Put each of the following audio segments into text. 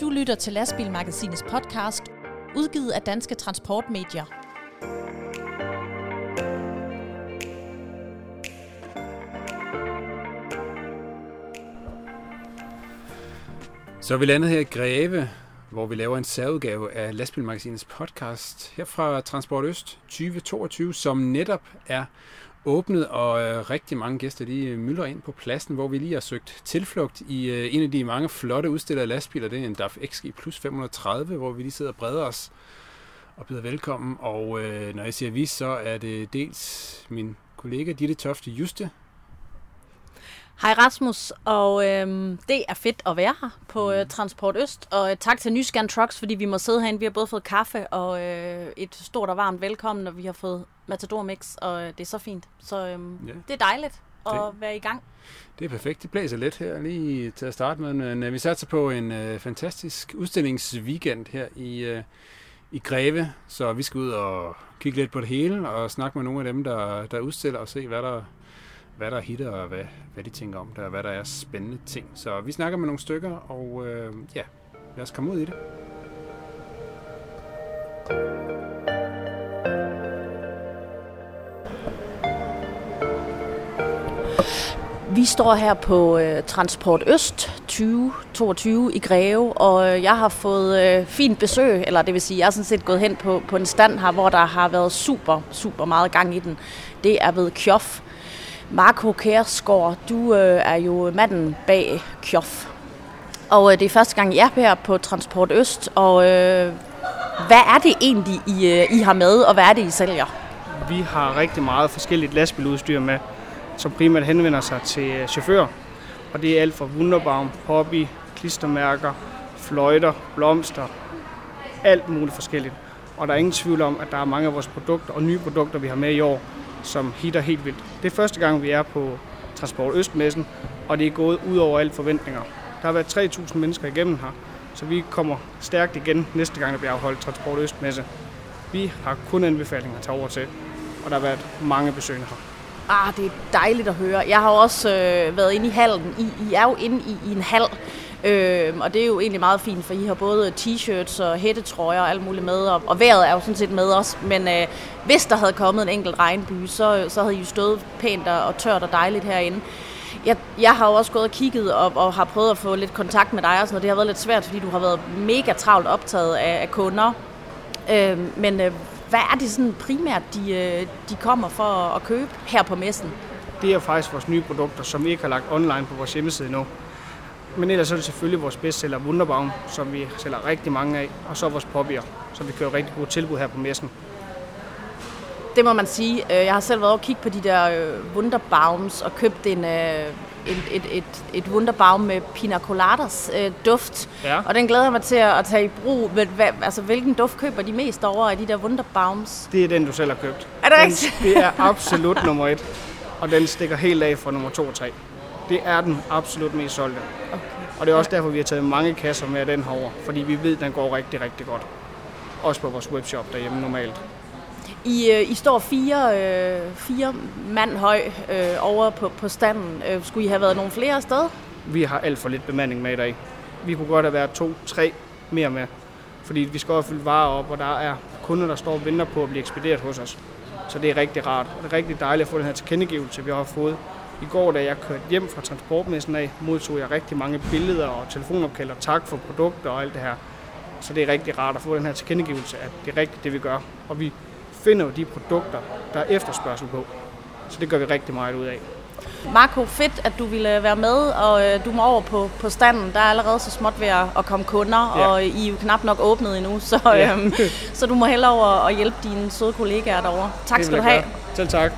Du lytter til Lastbilmagasinets podcast, udgivet af Danske Transportmedier. Så er vi landet her i Greve, hvor vi laver en særudgave af Lastbilmagasinets podcast her fra Transport Øst 2022, som netop er åbnet, og øh, rigtig mange gæster de øh, mylder ind på pladsen, hvor vi lige har søgt tilflugt i øh, en af de mange flotte udstillede lastbiler. Det er en DAF XG Plus 530, hvor vi lige sidder og breder os og byder velkommen. Og øh, når jeg siger vi, så er det dels min kollega Ditte Tofte Juste, Hej Rasmus, og øhm, det er fedt at være her på øh, Transport Øst, og øh, tak til Nyscan Trucks, fordi vi må sidde herinde. Vi har både fået kaffe og øh, et stort og varmt velkommen, og vi har fået Matador Mix, og øh, det er så fint. Så øhm, Ja. det er dejligt at Det- være i gang. Det er perfekt. Det blæser lidt her lige til at starte med, men øh, vi satser på en øh, fantastisk udstillingsweekend her i, øh, i Greve, så vi skal ud og kigge lidt på det hele og snakke med nogle af dem, der, der udstiller og se, hvad der, hvad der er hitter og hvad, hvad de tænker om det, og hvad der er spændende ting. Så vi snakker med nogle stykker, og øh, ja, lad os komme ud i det. Vi står her på øh, Transport Øst 2022 i Greve, og øh, jeg har fået øh, fint besøg, eller det vil sige, jeg er sådan set gået hen på, på en stand her, hvor der har været super, super meget gang i den. Det er ved Kjof. Marco Kærsgaard, du øh, er jo manden bag Kjof. Og øh, det er første gang, jeg er her på Transport Øst, og øh, hvad er det egentlig, I, øh, I har med, og hvad er det, I sælger? Vi har rigtig meget forskelligt lastbiludstyr med, som primært henvender sig til øh, chauffører. Og det er alt fra Wunderbaum, hobby, klistermærker, fløjter, blomster, alt muligt forskelligt. Og der er ingen tvivl om, at der er mange af vores produkter og nye produkter, vi har med i år, som hitter helt vildt. Det er første gang, vi er på Transport Østmessen, og det er gået ud over alle forventninger. Der har været 3.000 mennesker igennem her, så vi kommer stærkt igen næste gang, der bliver afholdt Transport Østmesse. Vi har kun anbefalinger at tage over til, og der har været mange besøgende her. Ah, det er dejligt at høre. Jeg har også øh, været inde i hallen. I, I er jo inde i, i en hal, øh, og det er jo egentlig meget fint, for I har både t-shirts og hættetrøjer og alt muligt med, og, og vejret er jo sådan set med os. Men øh, hvis der havde kommet en enkelt regnby, så, så havde I jo stået pænt og, og tørt og dejligt herinde. Jeg, jeg har jo også gået og kigget og, og har prøvet at få lidt kontakt med dig og sådan noget. Det har været lidt svært, fordi du har været mega travlt optaget af, af kunder. Øh, men øh, hvad er det sådan primært, de, øh, de kommer for at købe her på messen? Det er faktisk vores nye produkter, som vi ikke har lagt online på vores hjemmeside nu. Men ellers er det selvfølgelig vores bestseller Wunderbaum, som vi sælger rigtig mange af, og så vores poppier, som vi kører rigtig gode tilbud her på messen. Det må man sige. Øh, Jeg har selv været over og kigge på de der øh, Wunderbaums og købt en, øh, et, et, et, et Wunderbaum med pina coladas øh, duft. Ja. Og den glæder jeg mig til at, at tage i brug. Men hvad, altså, hvilken duft køber de mest over af de der Wunderbaums? Det er den, du selv har købt. Er det rigtigt? Det er absolut nummer et, og den stikker helt af fra nummer 2 og 3. Det er den absolut mest solgte. Okay. Og det er også derfor, vi har taget mange kasser med af den herover, fordi vi ved, at den går rigtig, rigtig godt. Også på vores webshop derhjemme normalt. I, øh, I står fire, øh, fire mand høj øh, over på, på standen. Øh, skulle I have været nogle flere afsted? Vi har alt for lidt bemanding med i dag. Vi kunne godt have været to, tre mere med. Fordi vi skal også fylde varer op, og der er kunder, der står og venter på at blive ekspederet hos os. Så det er rigtig rart. Og det er rigtig dejligt at få den her tilkendegivelse, vi har fået. I går, da jeg kørte hjem fra transportmessen af, modtog jeg rigtig mange billeder og telefonopkald og tak for produkter og alt det her. Så det er rigtig rart at få den her tilkendegivelse, at det er rigtigt, det vi gør. Og vi finder jo de produkter, der er efterspørgsel på. Så det gør vi rigtig meget ud af. Marco, fedt, at du ville være med, og øh, du må over på, på standen. Der er allerede så småt ved at, at komme kunder, Ja. og I er jo knap nok åbnet endnu, så, Ja. øhm, så du må hellere over og hjælpe dine søde kollegaer derovre. Tak skal du have. gøre. Selv tak.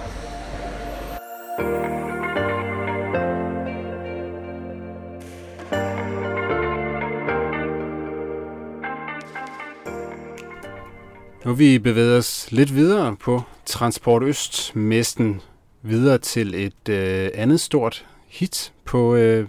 Nu vi bevæget os lidt videre på Transport Øst-mesten, videre til et øh, andet stort hit på, øh,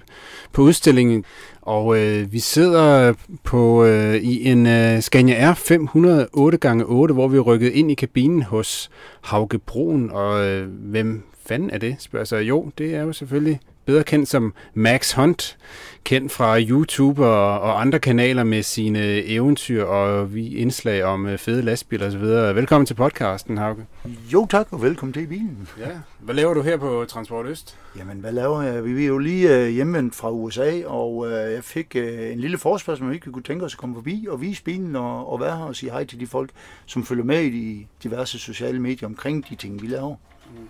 på udstillingen. Og øh, vi sidder på øh, i en øh, Scania R 508 x 8 hvor vi er rykket ind i kabinen hos Hauge Broen. Og øh, hvem fanden er det, spørger sig. så. Jo, det er jo selvfølgelig bedre kendt som Max Hunt, kendt fra YouTube og, og andre kanaler med sine eventyr og vi indslag om øh, fede lastbiler osv. Velkommen til podcasten, Hauke. Jo tak, og velkommen til bilen. Ja. Hvad laver du her på Transport Øst? Jamen, hvad laver jeg? Vi er jo lige øh, hjemvendt fra USA, og øh, jeg fik en lille forspørgsel, om vi ikke kunne tænke os at komme forbi og vise bilen og, og være her og sige hej til de folk, som følger med i de diverse sociale medier omkring de ting, vi laver. Mm.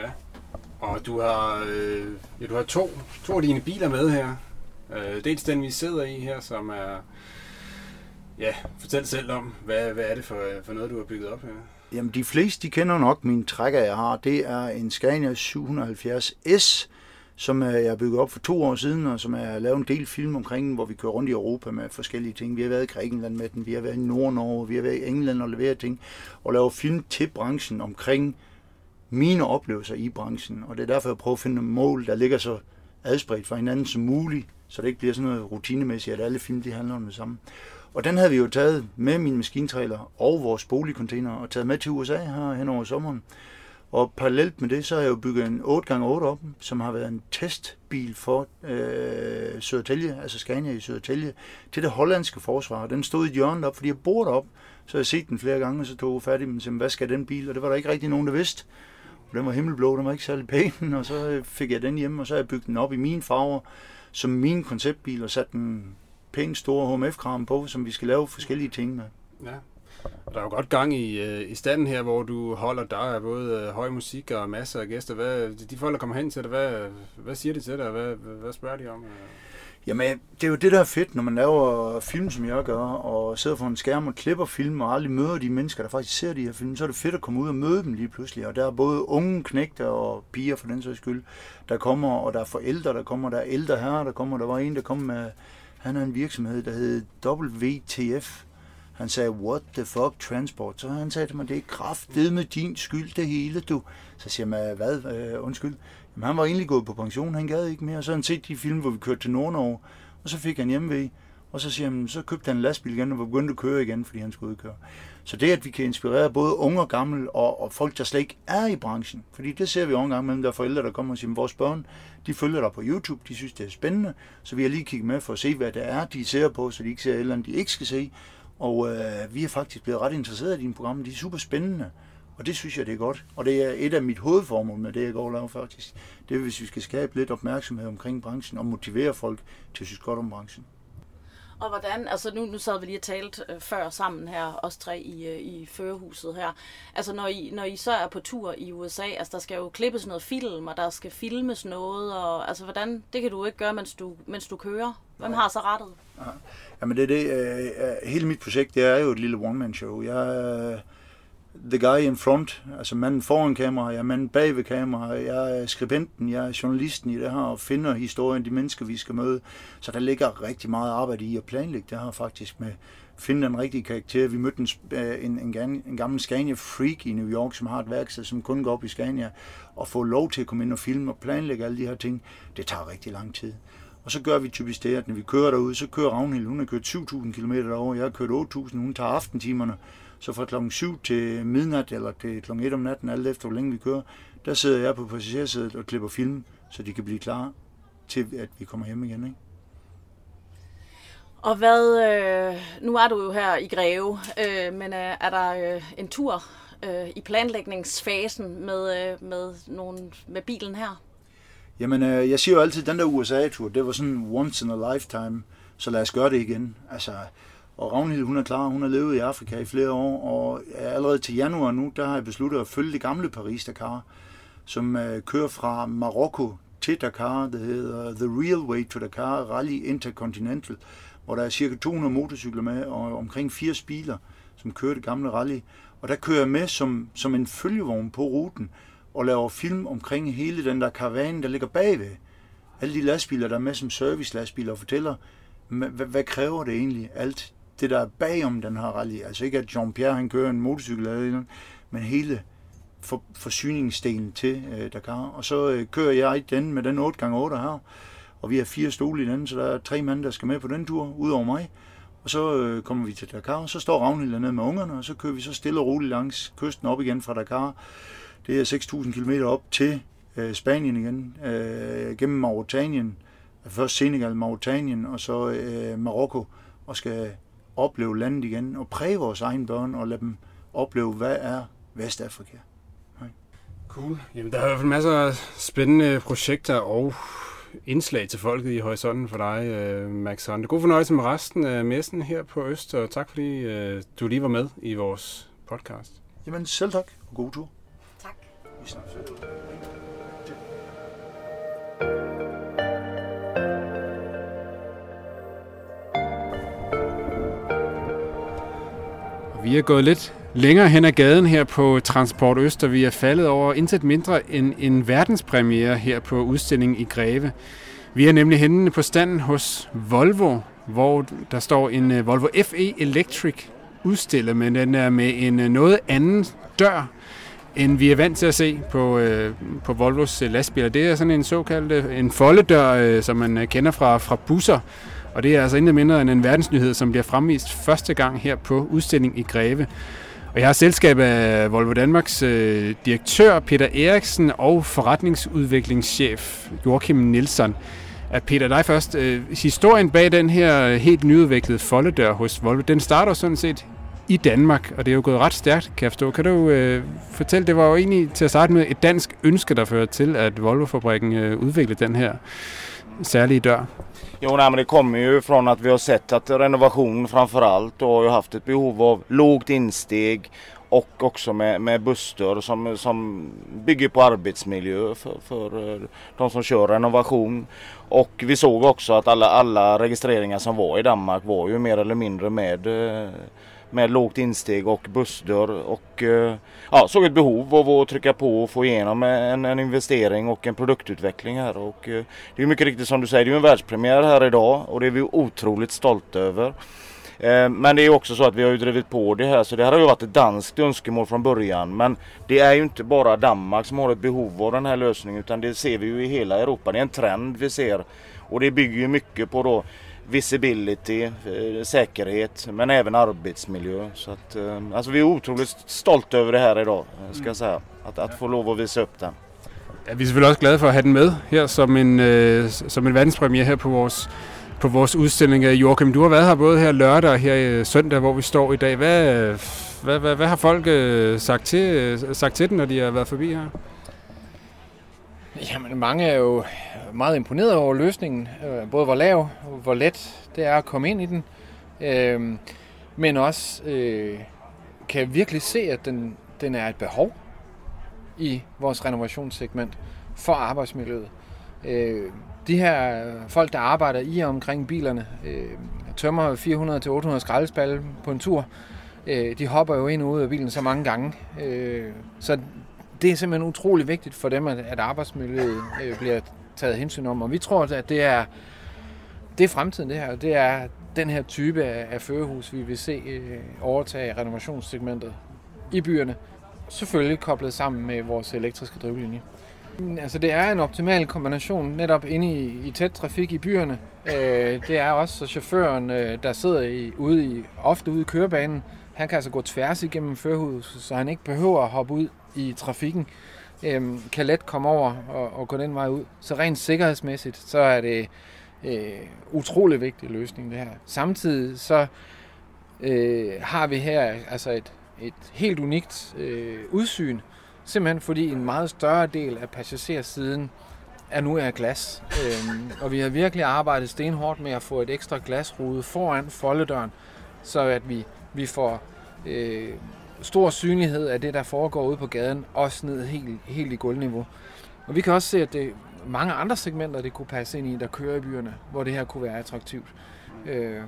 Ja, og du har, øh, ja, du har to, to af dine biler med her. Øh, dels den, vi sidder i her, som er... Ja, fortæl selv om, hvad, hvad er det for, for noget, du har bygget op her? Jamen, de fleste, de kender nok min trækker, jeg har. Det er en Scania 770S, som øh, jeg har bygget op for to år siden, og som jeg har lavet en del film omkring, hvor vi kører rundt i Europa med forskellige ting. Vi har været i Grækenland med den, vi har været i Nord-Norge, vi har været i England og leveret ting, og lavet film til branchen omkring mine oplevelser i branchen. Og det er derfor, jeg prøver at finde mål, der ligger så adspredt fra hinanden som muligt, så det ikke bliver sådan noget rutinemæssigt, at alle film de handler om det samme. Og den havde vi jo taget med min maskintrailer og vores boligcontainer og taget med til USA her hen over sommeren. Og parallelt med det, så har jeg jo bygget en 8x8 op, som har været en testbil for øh, Sødertælje, altså Scania i Sødertælje, til det hollandske forsvar. Den stod i hjørnet op, fordi jeg bor op, så jeg set den flere gange, og så tog jeg fat i dem og sagde, hvad skal den bil? Og det var der ikke rigtig nogen, der vidste. Og den var himmelblå, den var ikke særlig pæn, og så fik jeg den hjem, og så har jeg bygget den op i mine farver, som min konceptbil, og sat den pænt store HMF-kram på, som vi skal lave forskellige ting med. Ja. Og der er jo godt gang i, øh, i standen her, hvor du holder der er både øh, høj musik og masser af gæster. Hvad, de folk, der kommer hen til dig, hvad, hvad siger de til dig? Hvad, hvad spørger de om? Jamen, det er jo det, der er fedt, når man laver film, som jeg gør, og sidder foran en skærm og klipper film, og aldrig møder de mennesker, der faktisk ser de her film, så er det fedt at komme ud og møde dem lige pludselig. Og der er både unge knægter og piger, for den sags skyld, der kommer, og der er forældre, der kommer, der er ældre herrer, der kommer. Der var en, der kom med, han har en virksomhed, der hed WTF. Han sagde, what the fuck transport? Så han sagde til mig, det er kraftet med din skyld, det hele, du. Så siger jeg, hvad, øh, undskyld. Jamen, han var egentlig gået på pension, han gad ikke mere. Så han set de film, hvor vi kørte til Nordnorge, og så fik han hjemmevæg. Og så siger han, så købte han en lastbil igen og var begyndt at køre igen, fordi han skulle udkøre. Så det, at vi kan inspirere både unge og gamle, og, og folk, der slet ikke er i branchen, fordi det ser vi også en gang mellem, der er forældre, der kommer og siger, vores børn, de følger dig på YouTube, de synes, det er spændende, så vi har lige kigget med for at se, hvad det er, de ser på, så de ikke ser et eller andet, de ikke skal se. Og øh, vi er faktisk blevet ret interesseret i dine programmer, de er super spændende. Og det synes jeg, det er godt. Og det er et af mit hovedformål med det, jeg går og laver faktisk. Det er, hvis vi skal skabe lidt opmærksomhed omkring branchen og motivere folk til at synes godt om branchen. Og hvordan, altså nu, nu sad vi lige og talt øh, før sammen her, os tre i, øh, i førerhuset her. Altså når I, når I så er på tur i USA, altså der skal jo klippes noget film, og der skal filmes noget, og altså hvordan, det kan du ikke gøre, mens du, mens du kører. Hvem har så rettet? Ja. Jamen det er det, øh, øh, hele mit projekt, det er jo et lille one-man-show. Jeg, øh, the guy in front, altså manden foran kamera, jeg er manden bag ved kamera, jeg er skribenten, jeg er journalisten i det her, og finder historien, de mennesker, vi skal møde. Så der ligger rigtig meget arbejde i at planlægge det her faktisk med finde den rigtige karakter. Vi mødte en, øh, en, en, en gammel Scania freak i New York, som har et værksted, som kun går op i Scania, og få lov til at komme ind og filme og planlægge alle de her ting. Det tager rigtig lang tid. Og så gør vi typisk det, at når vi kører derude, så kører Ragnhild, hun har kørt 7.000 km derovre, jeg har kørt 8.000, hun tager aftentimerne, så fra klokken 7 til midnat, eller til klokken 1 om natten, alt efter hvor længe vi kører, der sidder jeg på passagersædet og klipper film, så de kan blive klar til, at vi kommer hjem igen. Ikke? Og hvad, øh, nu er du jo her i Greve, øh, men øh, er der øh, en tur øh, i planlægningsfasen med, øh, med, nogen, med bilen her? Jamen, øh, jeg siger jo altid, at den der USA-tur, det var sådan once in a lifetime, så lad os gøre det igen. Altså, og Ragnhild, hun er klar, hun har levet i Afrika i flere år, og allerede til januar nu, der har jeg besluttet at følge det gamle Paris-Dakar, som øh, kører fra Marokko til Dakar, det hedder The Real Way to Dakar Rally Intercontinental, hvor der er cirka 200 motorcykler med, og omkring 80 biler, som kører det gamle rally. Og der kører jeg med som, som en følgevogn på ruten, og laver film omkring hele den der karavane, der ligger bagved. Alle de lastbiler, der er med som service-lastbiler, og fortæller, hvad, hvad kræver det egentlig, alt det, der er bagom den her rally. Altså ikke, at Jean-Pierre han kører en motorcykel eller noget, men hele for, forsyningsdelen til øh, Dakar. Og så øh, kører jeg den med den 8x8 her, og vi har fire stole i den, så der er tre mænd, der skal med på den tur, udover mig. Og så øh, kommer vi til Dakar, og så står Ragnhild dernede med ungerne, og så kører vi så stille og roligt langs kysten op igen fra Dakar. Det er 6.000 km op til øh, Spanien igen, øh, gennem Mauritanien, først Senegal, Mauritanien og så øh, Marokko, og skal opleve landet igen og præge vores egne børn og lade dem opleve, hvad er Vestafrika. Cool. Jamen, der er i hvert fald masser af spændende projekter og indslag til folket i horisonten for dig, øh, Max Honda. God fornøjelse med resten af messen her på Øst, og tak fordi øh, du lige var med i vores podcast. Jamen selv tak, og god tur. Vi snakkes. Vi er gået lidt længere hen ad gaden her på Transport Øst, og vi er faldet over intet mindre end en verdenspremiere her på udstillingen i Greve. Vi er nemlig henne på standen hos Volvo, hvor der står en øh, Volvo FE Electric udstillet, men den er med en øh, noget anden dør, end vi er vant til at se på, øh, på Volvos øh, lastbiler. Det er sådan en såkaldt øh, en foldedør, øh, som man øh, kender fra, fra busser, og det er altså intet mindre end en verdensnyhed, som bliver fremvist første gang her på udstilling i Greve. Og jeg har selskab af Volvo Danmarks øh, direktør Peter Eriksen og forretningsudviklingschef Joachim Nielsen. At Peter, dig først. Øh, historien bag den her øh, helt nyudviklede foldedør hos Volvo, den starter sådan set i Danmark, og det er jo gået ret stærkt, kan jeg forstå. Kan du øh, fortælle, det var jo egentlig til at starte med et dansk ønske, der førte til, at Volvo-fabrikken øh, udviklede den her særlige dør? Jo, nej, men det kommer ju från att vi har sett att renovation framförallt då har ju haft ett behov av lågt insteg och också med, med bussdörr som, som bygger på arbetsmiljö för, för øh, de som kör renovation. Och vi såg också att alla, alla registreringar som var i Danmark var ju mer eller mindre med eh, med lågt insteg och bussdörr och eh, ja, såg ett behov av att trycka på och få igenom en, en investering och en produktutveckling här. Och, eh, det är mycket riktigt som du säger, det är en världspremiär här idag och det är vi otroligt stolta över. Eh, men det är också så att vi har ju drivit på det här så det här har ju varit ett danskt önskemål från början. Men det är ju inte bara Danmark som har ett behov av den här lösningen utan det ser vi ju i hela Europa. Det är en trend vi ser och det bygger ju mycket på då visibility, eh, säkerhet men även arbetsmiljö. Så att, eh, alltså vi är otroligt stolta över det här idag eh, ska jag säga. Att, att få lov att visa upp den. Ja, vi er selvfølgelig også glade for at have den med her som en, øh, som en verdenspremiere her på vores, på vores udstilling. Joachim, du har været her både her lørdag og her øh, søndag, hvor vi står i dag. Hvad, øh, hvad, hvad, hvad har folk øh, sagt, til, øh, sagt til den, når de har været forbi her? Jamen, mange er jo meget imponeret over løsningen. Øh, både hvor lav, hvor let det er at komme ind i den. Øh, men også øh, kan virkelig se, at den, den er et behov i vores renovationssegment for arbejdsmiljøet. Øh, de her folk, der arbejder i og omkring bilerne, øh, tømmer 400-800 skraldespalle på en tur, øh, de hopper jo ind og ud af bilen så mange gange. Øh, så det er simpelthen utrolig vigtigt for dem, at, at arbejdsmiljøet øh, bliver taget hensyn om. Og vi tror, at det er, det er fremtiden, det her. Det er den her type af, af førerhus, vi vil se øh, overtage renovationssegmentet i byerne. Selvfølgelig koblet sammen med vores elektriske drivlinje. Altså det er en optimal kombination netop inde i, i tæt trafik i byerne. Øh, det er også så chaufføren, øh, der sidder i, ude i, ofte ude i kørebanen, han kan altså gå tværs igennem førerhuset, så han ikke behøver at hoppe ud i trafikken, øh, kan let komme over og, og gå den vej ud. Så rent sikkerhedsmæssigt, så er det øh, utrolig vigtig løsning det her. Samtidig så øh, har vi her altså et, et helt unikt øh, udsyn, simpelthen fordi en meget større del af passagersiden er nu af glas. Øhm, og vi har virkelig arbejdet stenhårdt med at få et ekstra glasrude foran foldedøren, så at vi, vi får øh, stor synlighed af det, der foregår ude på gaden, også ned helt, helt i gulvniveau. Og vi kan også se, at det er mange andre segmenter, det kunne passe ind i, der kører i byerne, hvor det her kunne være attraktivt. Øh,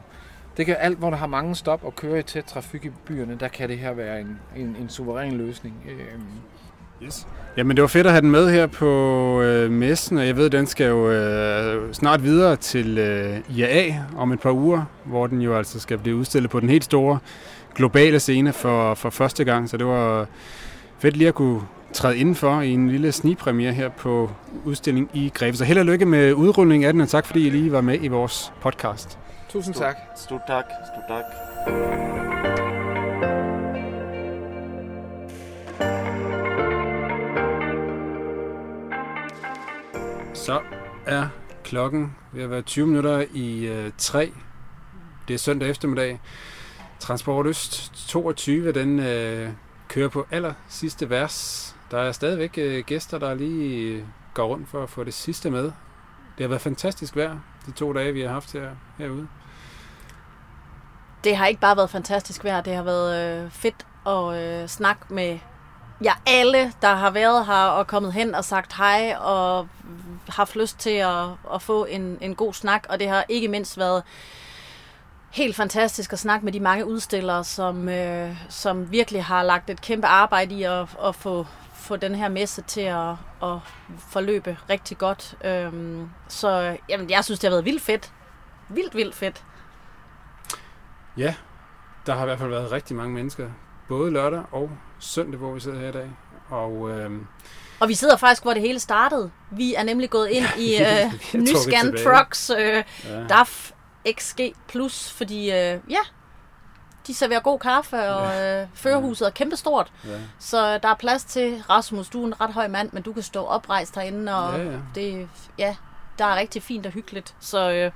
det kan alt, hvor der har mange stop og kører i tæt trafik i byerne, der kan det her være en, en, en suveræn løsning. Øh, Yes. Jamen det var fedt at have den med her på øh, messen, og jeg ved, at den skal jo øh, snart videre til øh, IAA om et par uger, hvor den jo altså skal blive udstillet på den helt store globale scene for, for første gang, så det var fedt lige at kunne træde indenfor i en lille snigpremiere her på udstilling i Greve. Så held og lykke med udrulningen af den, og tak fordi I lige var med i vores podcast. tusind tak. Stort tack, stort tack. Så er klokken ved at være 20 minutter i øh, 3. Det er søndag eftermiddag. Transport Øst 22, den øh, kører på aller sidste vers. Der er stadigvæk øh, gæster, der lige øh, går rundt for at få det sidste med. Det har været fantastisk vejr de to dage, vi har haft her, herude. Det har ikke bare været fantastisk vejr, det har været øh, fedt at øh, snakke med ja, alle, der har været her og kommet hen og sagt hej og haft lyst til at, at få en, en god snak. Og det har ikke mindst været helt fantastisk at snakke med de mange udstillere, som, øh, som virkelig har lagt et kæmpe arbejde i at, at få, få den her messe til at, at forløbe rigtig godt. Øhm, så jamen, jeg synes, det har været vildt fedt. Vildt, vildt fedt. Ja, der har i hvert fald været rigtig mange mennesker, både lørdag og søndag, hvor vi sidder her i dag. Og, øhm, Og vi sidder faktisk, hvor det hele startede. Vi er nemlig gået ind i vi er øh, Nyscan. Trucks øh, ja. DAF XG+, fordi øh, ja, de serverer god kaffe, og øh, førerhuset er kæmpestort. Ja. Så der er plads til, Rasmus, du er en ret høj mand, men du kan stå oprejst herinde, og Ja, ja. det, ja, der er rigtig fint og hyggeligt. Så øh,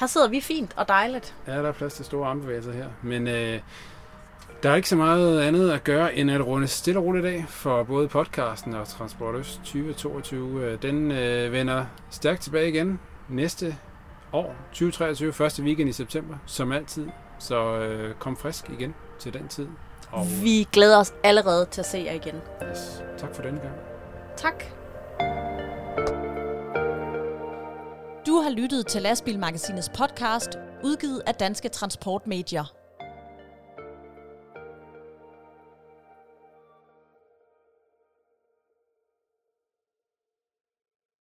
her sidder vi fint og dejligt. Ja, der er plads til store armbevægelser her. Men øh, der er ikke så meget andet at gøre, end at runde stille og roligt af for både podcasten og Transport Øst 2022. Øh, Den øh, vender stærkt tilbage igen næste år, 2023, første weekend i september, som altid. Så øh, kom frisk igen til den tid. Og Vi glæder os allerede til at se jer igen. yes, tak for denne gang. Tak. Du har lyttet til Lastbilmagasinets podcast, udgivet af Danske Transportmedier.